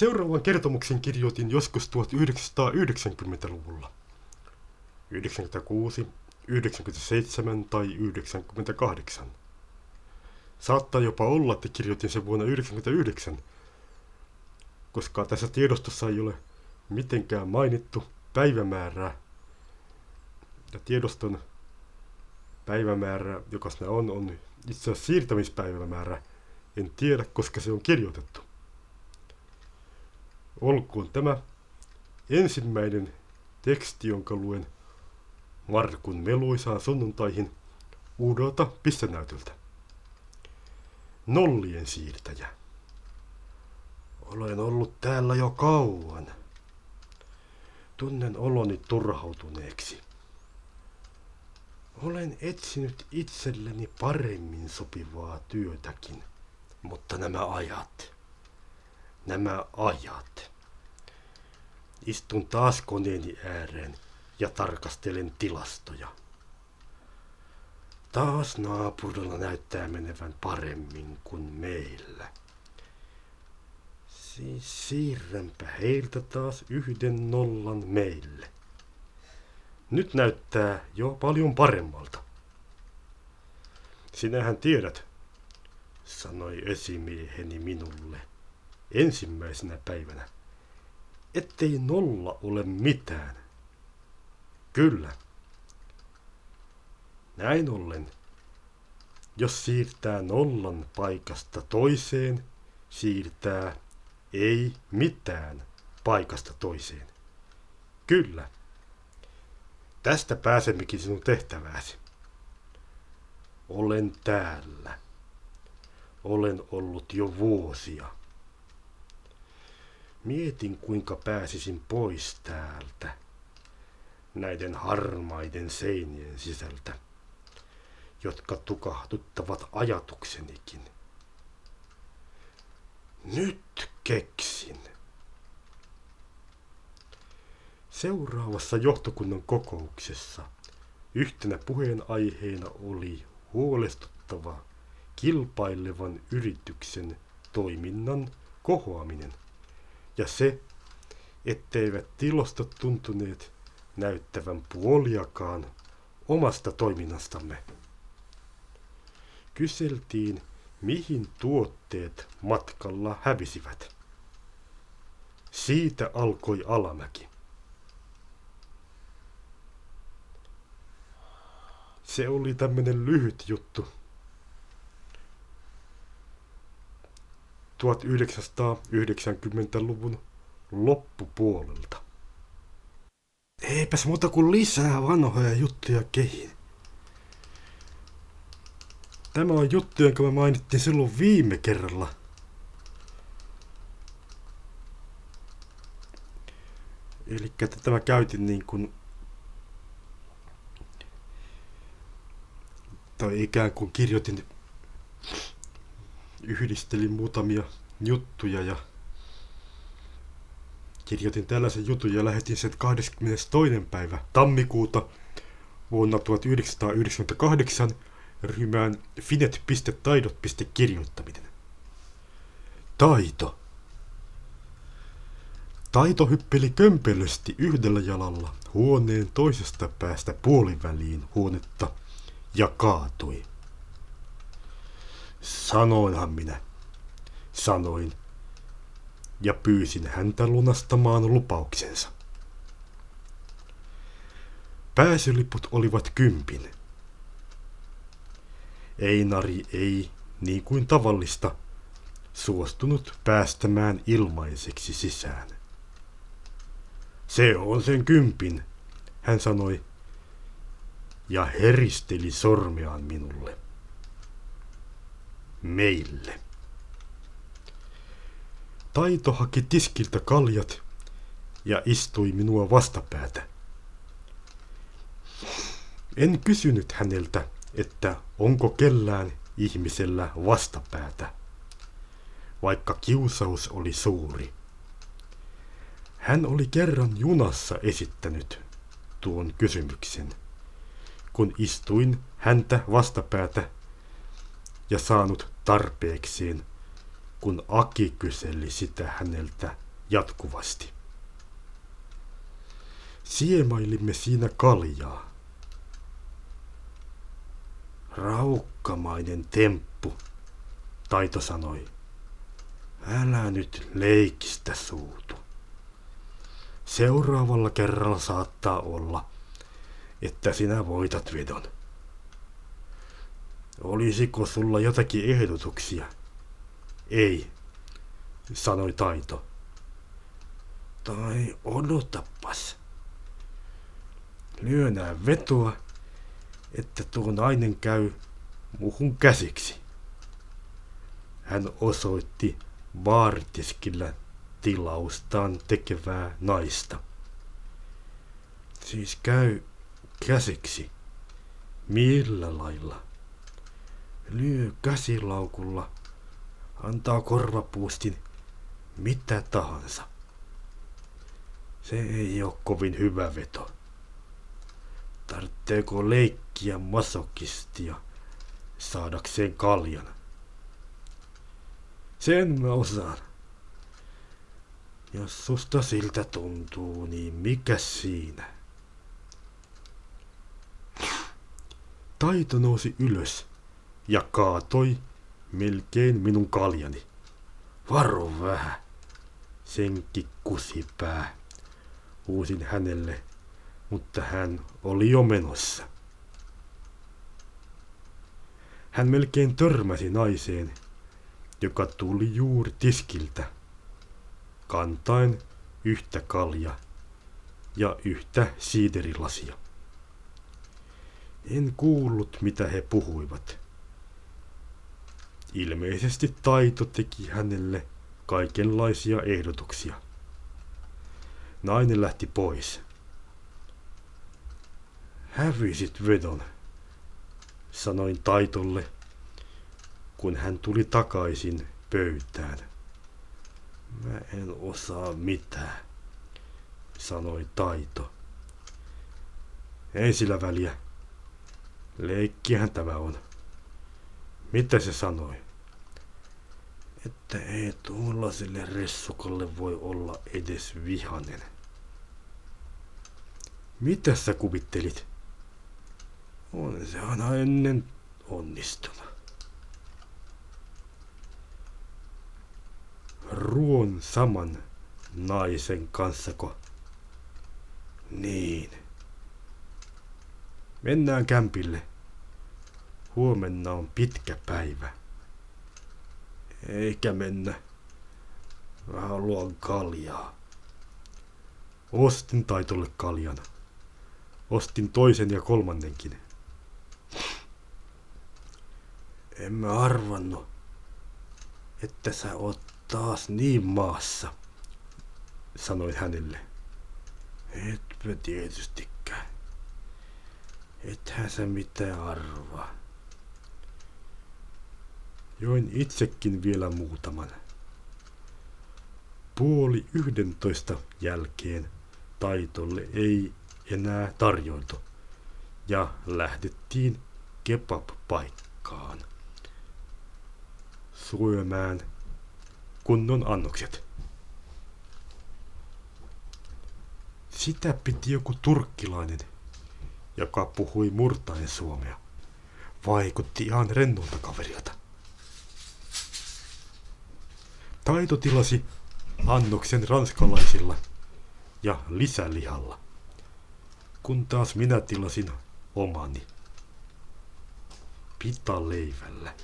Seuraavan kertomuksen kirjoitin joskus 1990-luvulla. 96, 97 tai 98. Saattaa jopa olla, että kirjoitin sen vuonna 99, koska tässä tiedostossa ei ole mitenkään mainittu päivämäärää. Ja tiedoston päivämäärä, joka siinä on, on itse asiassa siirtämispäivämäärä. En tiedä, koska se on kirjoitettu. Olkoon tämä ensimmäinen teksti, jonka luen Markun meluisaan sunnuntaihin uudelta pistenäytöltä. Nollien siirtäjä. Olen ollut täällä jo kauan. Tunnen oloni turhautuneeksi. Olen etsinyt itselleni paremmin sopivaa työtäkin, mutta nämä ajat, nämä ajat. Istun taas koneeni ääreen ja tarkastelen tilastoja. Taas naapurilla näyttää menevän paremmin kuin meillä. Siis siirränpä heiltä taas yhden nollan meille. Nyt näyttää jo paljon paremmalta. Sinähän tiedät, sanoi esimieheni minulle ensimmäisenä päivänä, ettei nolla ole mitään. Kyllä. Näin ollen, jos siirtää nollan paikasta toiseen, siirtää ei mitään paikasta toiseen. Kyllä. Tästä pääsemmekin sinun tehtävääsi. Olen täällä. Olen ollut jo vuosia. Mietin, kuinka pääsisin pois täältä, näiden harmaiden seinien sisältä, jotka tukahduttavat ajatuksenikin. Nyt keksin. Seuraavassa johtokunnan kokouksessa yhtenä puheenaiheena oli huolestuttava kilpailevan yrityksen toiminnan kohoaminen ja se, etteivät tilostot tuntuneet näyttävän puoliakaan omasta toiminnastamme. Kyseltiin, mihin tuotteet matkalla hävisivät. Siitä alkoi alamäki. Se oli tämmönen lyhyt juttu. 1990-luvun loppupuolelta. Eipäs muuta kuin lisää vanhoja juttuja kehiin. Tämä on juttu, jonka mä mainittiin silloin viime kerralla. Eli tätä mä käytin niin kuin tai ikään kuin kirjoitin, yhdistelin muutamia juttuja ja kirjoitin tällaisen jutun ja lähetin sen 22. päivä tammikuuta vuonna 1998 ryhmään finet.taidot.kirjoittaminen. Taito. Taito hyppeli kömpelösti yhdellä jalalla huoneen toisesta päästä puoliväliin huonetta ja kaatui. Sanoinhan minä, sanoin, ja pyysin häntä lunastamaan lupauksensa. Pääsyliput olivat kympin. Einari ei, niin kuin tavallista, suostunut päästämään ilmaiseksi sisään. Se on sen kympin, hän sanoi ja heristeli sormeaan minulle. Meille. Taito haki tiskiltä kaljat ja istui minua vastapäätä. En kysynyt häneltä, että onko kellään ihmisellä vastapäätä, vaikka kiusaus oli suuri. Hän oli kerran junassa esittänyt tuon kysymyksen kun istuin häntä vastapäätä ja saanut tarpeekseen, kun Aki kyseli sitä häneltä jatkuvasti. Siemailimme siinä kaljaa. Raukkamainen temppu, Taito sanoi. Älä nyt leikistä suutu. Seuraavalla kerralla saattaa olla, että sinä voitat vedon. Olisiko sulla jotakin ehdotuksia? Ei, sanoi Taito. Tai odotapas. Lyönää vetoa, että tuo nainen käy muhun käsiksi. Hän osoitti vaaritiskillä tilaustaan tekevää naista. Siis käy käsiksi. Millä lailla? Lyö käsilaukulla. Antaa korvapuustin mitä tahansa. Se ei ole kovin hyvä veto. Tarvitseeko leikkiä masokistia saadakseen kaljan? Sen mä osaan. Jos susta siltä tuntuu, niin mikä siinä? Taito nousi ylös ja kaatoi melkein minun kaljani. Varo vähän, senkin kusipää, huusin hänelle, mutta hän oli jo menossa. Hän melkein törmäsi naiseen, joka tuli juuri tiskiltä, kantain yhtä kalja ja yhtä siiderilasia. En kuullut, mitä he puhuivat. Ilmeisesti taito teki hänelle kaikenlaisia ehdotuksia. Nainen lähti pois. Hävisit vedon, sanoin taitolle kun hän tuli takaisin pöytään. Mä en osaa mitään, sanoi Taito. Ei sillä väliä. Leikkihän tämä on. Mitä se sanoi? Että ei tuollaiselle ressukalle voi olla edes vihanen. Mitä sä kuvittelit? On se aina ennen onnistunut. ruon saman naisen kanssako? Niin. Mennään kämpille. Huomenna on pitkä päivä. Eikä mennä. Mä haluan kaljaa. Ostin taitolle kaljan. Ostin toisen ja kolmannenkin. En mä arvannut, että sä oot taas niin maassa, sanoin hänelle. Etpä tietystikään. Ethän sä mitään arvaa. Join itsekin vielä muutaman. Puoli yhdentoista jälkeen taitolle ei enää tarjoiltu ja lähdettiin kebab-paikkaan syömään kunnon annokset. Sitä piti joku turkkilainen, joka puhui murtaen suomea. Vaikutti ihan rennolta kaverilta. Taito tilasi annoksen ranskalaisilla ja lisälihalla, kun taas minä tilasin omani pitaleivällä.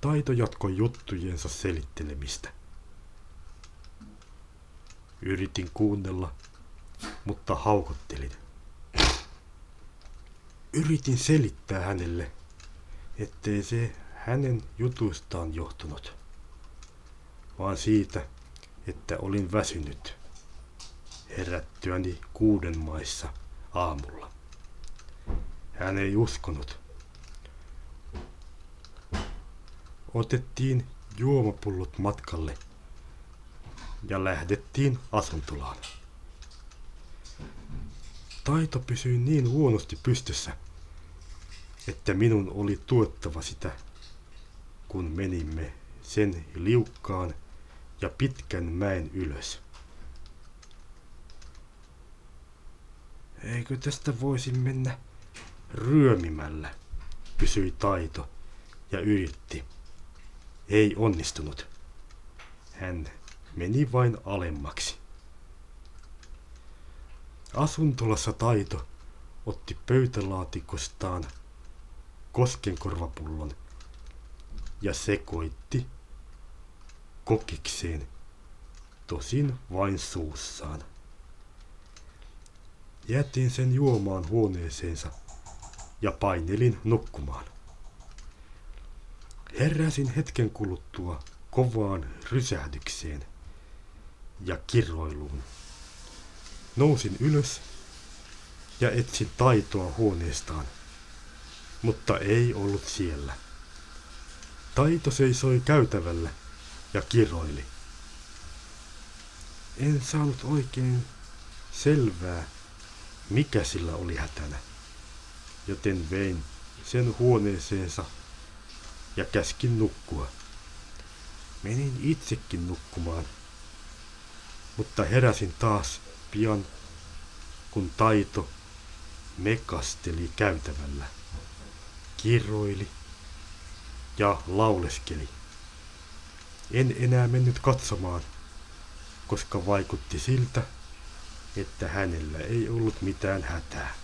Taito jatkoi juttujensa selittelemistä. Yritin kuunnella, mutta haukottelin. Yritin selittää hänelle, ettei se hänen jutustaan johtunut, vaan siitä, että olin väsynyt herättyäni kuuden maissa aamulla. Hän ei uskonut. Otettiin juomapullot matkalle ja lähdettiin asuntolaan. Taito pysyi niin huonosti pystyssä, että minun oli tuettava sitä, kun menimme sen liukkaan ja pitkän mäen ylös. Eikö tästä voisi mennä ryömimällä, kysyi Taito ja yritti. Ei onnistunut. Hän meni vain alemmaksi. Asuntolassa Taito otti pöytälaatikostaan koskenkorvapullon ja sekoitti kokikseen, tosin vain suussaan. Jätin sen juomaan huoneeseensa ja painelin nukkumaan. Heräsin hetken kuluttua kovaan rysähdykseen ja kirroiluun. Nousin ylös ja etsin taitoa huoneestaan, mutta ei ollut siellä. Taito seisoi käytävällä ja kiroili. En saanut oikein selvää, mikä sillä oli hätänä, joten vein sen huoneeseensa ja käskin nukkua. Menin itsekin nukkumaan, mutta heräsin taas pian, kun taito mekasteli käytävällä, kiroili ja lauleskeli. En enää mennyt katsomaan, koska vaikutti siltä, että hänellä ei ollut mitään hätää.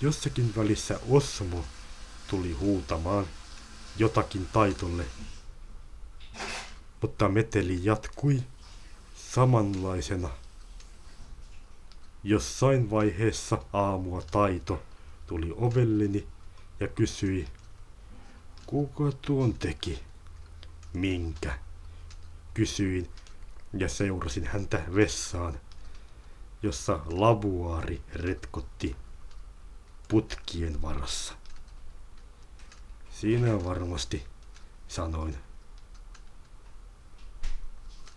Jossakin välissä Osmo tuli huutamaan jotakin taitolle, mutta meteli jatkui samanlaisena. Jossain vaiheessa aamua taito tuli ovelleni ja kysyi, kuka tuon teki? Minkä? Kysyin ja seurasin häntä vessaan, jossa lavuaari retkotti putkien varassa. Siinä varmasti, sanoin.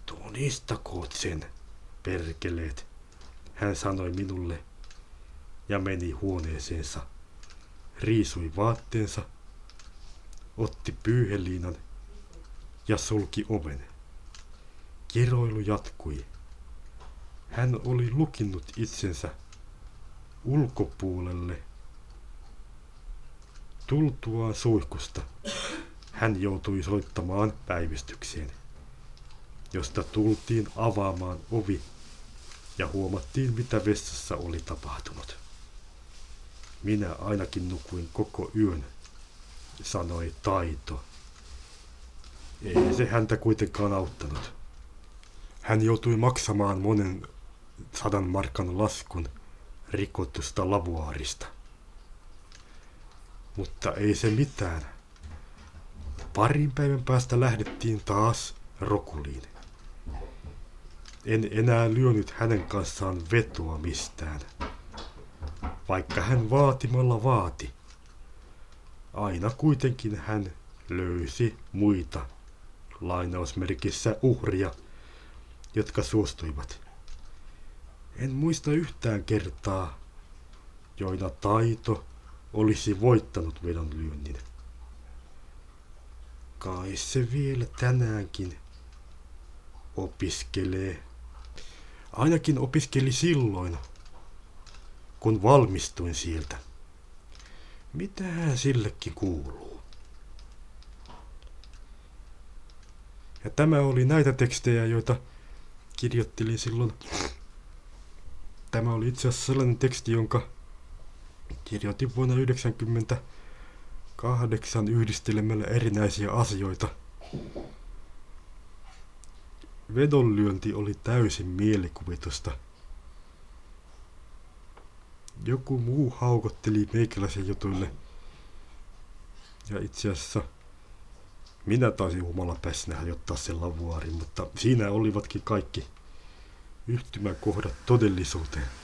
Tunnistakoot sen, perkeleet, hän sanoi minulle ja meni huoneeseensa, riisui vaatteensa, otti pyyheliinan ja sulki oven. Kiroilu jatkui. Hän oli lukinnut itsensä ulkopuolelle. Tultuaan suihkusta hän joutui soittamaan päivystykseen, josta tultiin avaamaan ovi ja huomattiin, mitä vessassa oli tapahtunut. Minä ainakin nukuin koko yön, sanoi Taito. Ei se häntä kuitenkaan auttanut. Hän joutui maksamaan monen sadan markan laskun rikotusta lavuaarista. Mutta ei se mitään. Parin päivän päästä lähdettiin taas Rokuliin. En enää lyönyt hänen kanssaan vetoa mistään, vaikka hän vaatimalla vaati. Aina kuitenkin hän löysi muita lainausmerkissä uhria, jotka suostuivat. En muista yhtään kertaa, joina taito olisi voittanut vedonlyönnin. Kai se vielä tänäänkin opiskelee. Ainakin opiskeli silloin, kun valmistuin sieltä. Mitähän sillekin kuuluu? Ja tämä oli näitä tekstejä, joita kirjoittelin silloin. Tämä oli itse asiassa sellainen teksti, jonka kirjoitin vuonna 1998 yhdistelemällä erinäisiä asioita. Vedonlyönti oli täysin mielikuvitusta. Joku muu haukotteli meikäläisen jutuille. Ja itse asiassa minä taisin humala päässä jotta sen lavuaarin, mutta siinä olivatkin kaikki yhtymäkohdat todellisuuteen.